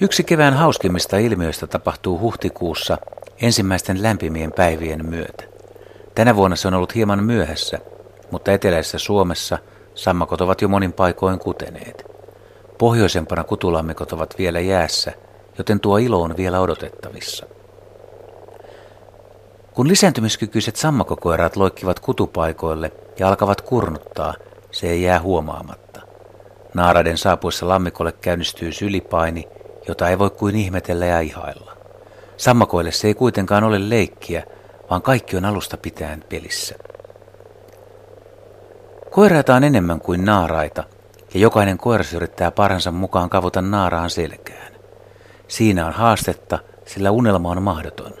Yksi kevään hauskimmista ilmiöistä tapahtuu huhtikuussa ensimmäisten lämpimien päivien myötä. Tänä vuonna se on ollut hieman myöhässä, mutta eteläisessä Suomessa sammakot ovat jo monin paikoin kuteneet. Pohjoisempana kutulammikot ovat vielä jäässä, joten tuo ilo on vielä odotettavissa. Kun lisääntymiskykyiset sammakokoiraat loikkivat kutupaikoille ja alkavat kurnuttaa, se ei jää huomaamatta. Naaraiden saapuessa lammikolle käynnistyy sylipaini, jota ei voi kuin ihmetellä ja ihailla. Sammakoille se ei kuitenkaan ole leikkiä, vaan kaikki on alusta pitäen pelissä. Koiraita on enemmän kuin naaraita, ja jokainen koiras yrittää parhansa mukaan kavuta naaraan selkään. Siinä on haastetta, sillä unelma on mahdoton.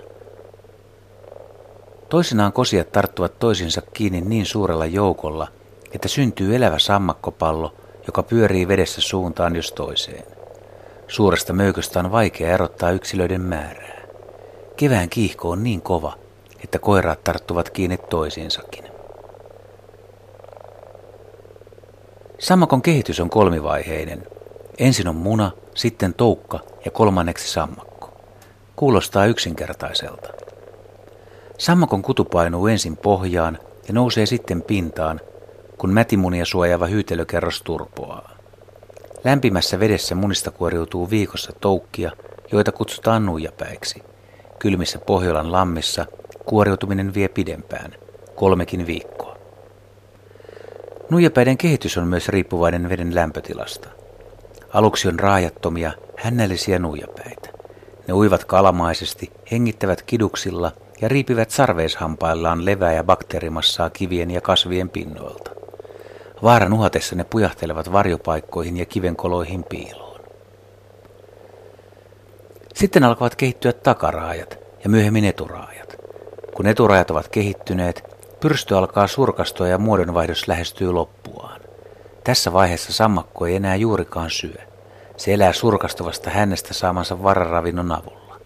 Toisinaan kosiat tarttuvat toisinsa kiinni niin suurella joukolla, että syntyy elävä sammakkopallo, joka pyörii vedessä suuntaan jos toiseen. Suuresta möyköstä on vaikea erottaa yksilöiden määrää. Kevään kiihko on niin kova, että koiraat tarttuvat kiinni toisiinsakin. Sammakon kehitys on kolmivaiheinen. Ensin on muna, sitten toukka ja kolmanneksi sammakko. Kuulostaa yksinkertaiselta. Sammakon kutu painuu ensin pohjaan ja nousee sitten pintaan, kun mätimunia suojaava hyytelökerros turpoaa. Lämpimässä vedessä munista kuoriutuu viikossa toukkia, joita kutsutaan nuijapäiksi. Kylmissä Pohjolan lammissa kuoriutuminen vie pidempään, kolmekin viikkoa. Nuijapäiden kehitys on myös riippuvainen veden lämpötilasta. Aluksi on raajattomia, hännällisiä nuijapäitä. Ne uivat kalamaisesti, hengittävät kiduksilla ja riipivät sarveishampaillaan levää ja bakteerimassaa kivien ja kasvien pinnoilta. Vaaran uhatessa ne pujahtelevat varjopaikkoihin ja kivenkoloihin piiloon. Sitten alkavat kehittyä takaraajat ja myöhemmin eturaajat. Kun eturajat ovat kehittyneet, pyrstö alkaa surkastua ja muodonvaihdos lähestyy loppuaan. Tässä vaiheessa sammakko ei enää juurikaan syö. Se elää surkastuvasta hänestä saamansa vararavinnon avulla.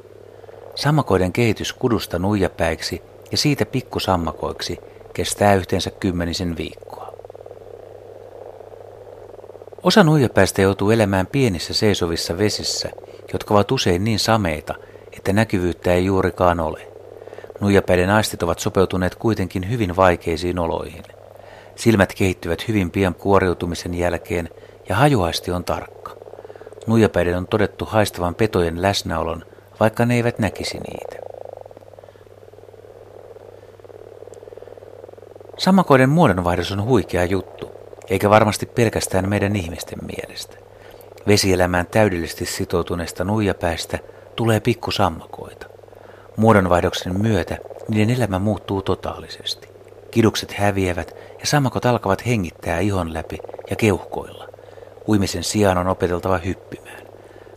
Sammakoiden kehitys kudusta nuijapäiksi ja siitä pikkusammakoiksi kestää yhteensä kymmenisen viikkoa. Osa nuijapäistä joutuu elämään pienissä seisovissa vesissä, jotka ovat usein niin sameita, että näkyvyyttä ei juurikaan ole. Nuijapäiden aistit ovat sopeutuneet kuitenkin hyvin vaikeisiin oloihin. Silmät kehittyvät hyvin pian kuoriutumisen jälkeen ja hajuaisti on tarkka. Nuijapäiden on todettu haistavan petojen läsnäolon, vaikka ne eivät näkisi niitä. Sammakoiden muodonvaihdos on huikea juttu, eikä varmasti pelkästään meidän ihmisten mielestä. Vesielämään täydellisesti sitoutuneesta nuijapäästä tulee pikkusammakoita. Muodonvaihdoksen myötä niiden elämä muuttuu totaalisesti. Kidukset häviävät ja sammakot alkavat hengittää ihon läpi ja keuhkoilla. Uimisen sijaan on opeteltava hyppimään.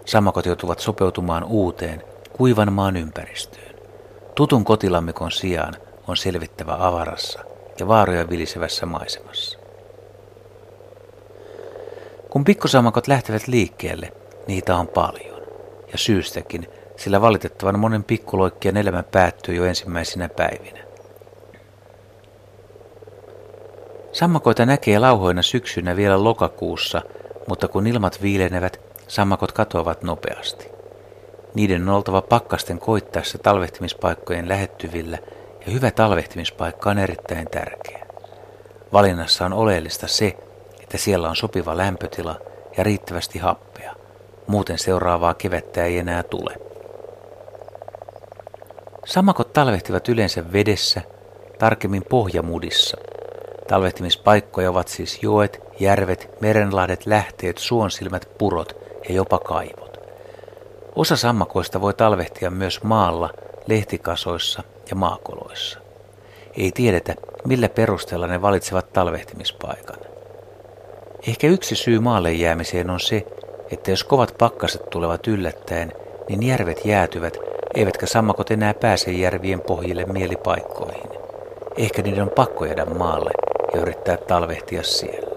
Sammakot joutuvat sopeutumaan uuteen, kuivan maan ympäristöön. Tutun kotilammikon sijaan on selvittävä avarassa ja vaaroja vilisevässä maisemassa. Kun pikkusammakot lähtevät liikkeelle, niitä on paljon. Ja syystäkin, sillä valitettavan monen pikkuloikkien elämä päättyy jo ensimmäisinä päivinä. Sammakoita näkee lauhoina syksynä vielä lokakuussa, mutta kun ilmat viilenevät, sammakot katoavat nopeasti. Niiden on oltava pakkasten koittaessa talvehtimispaikkojen lähettyvillä ja hyvä talvehtimispaikka on erittäin tärkeä. Valinnassa on oleellista se, että siellä on sopiva lämpötila ja riittävästi happea. Muuten seuraavaa kevättä ei enää tule. Sammakot talvehtivat yleensä vedessä, tarkemmin pohjamudissa. Talvehtimispaikkoja ovat siis joet, järvet, merenlahdet, lähteet, suonsilmät, purot ja jopa kaivot. Osa sammakoista voi talvehtia myös maalla, lehtikasoissa ja maakoloissa. Ei tiedetä, millä perusteella ne valitsevat talvehtimispaikan. Ehkä yksi syy maalle jäämiseen on se, että jos kovat pakkaset tulevat yllättäen, niin järvet jäätyvät, eivätkä sammakot enää pääse järvien pohjille mielipaikkoihin. Ehkä niiden on pakko jäädä maalle ja yrittää talvehtia siellä.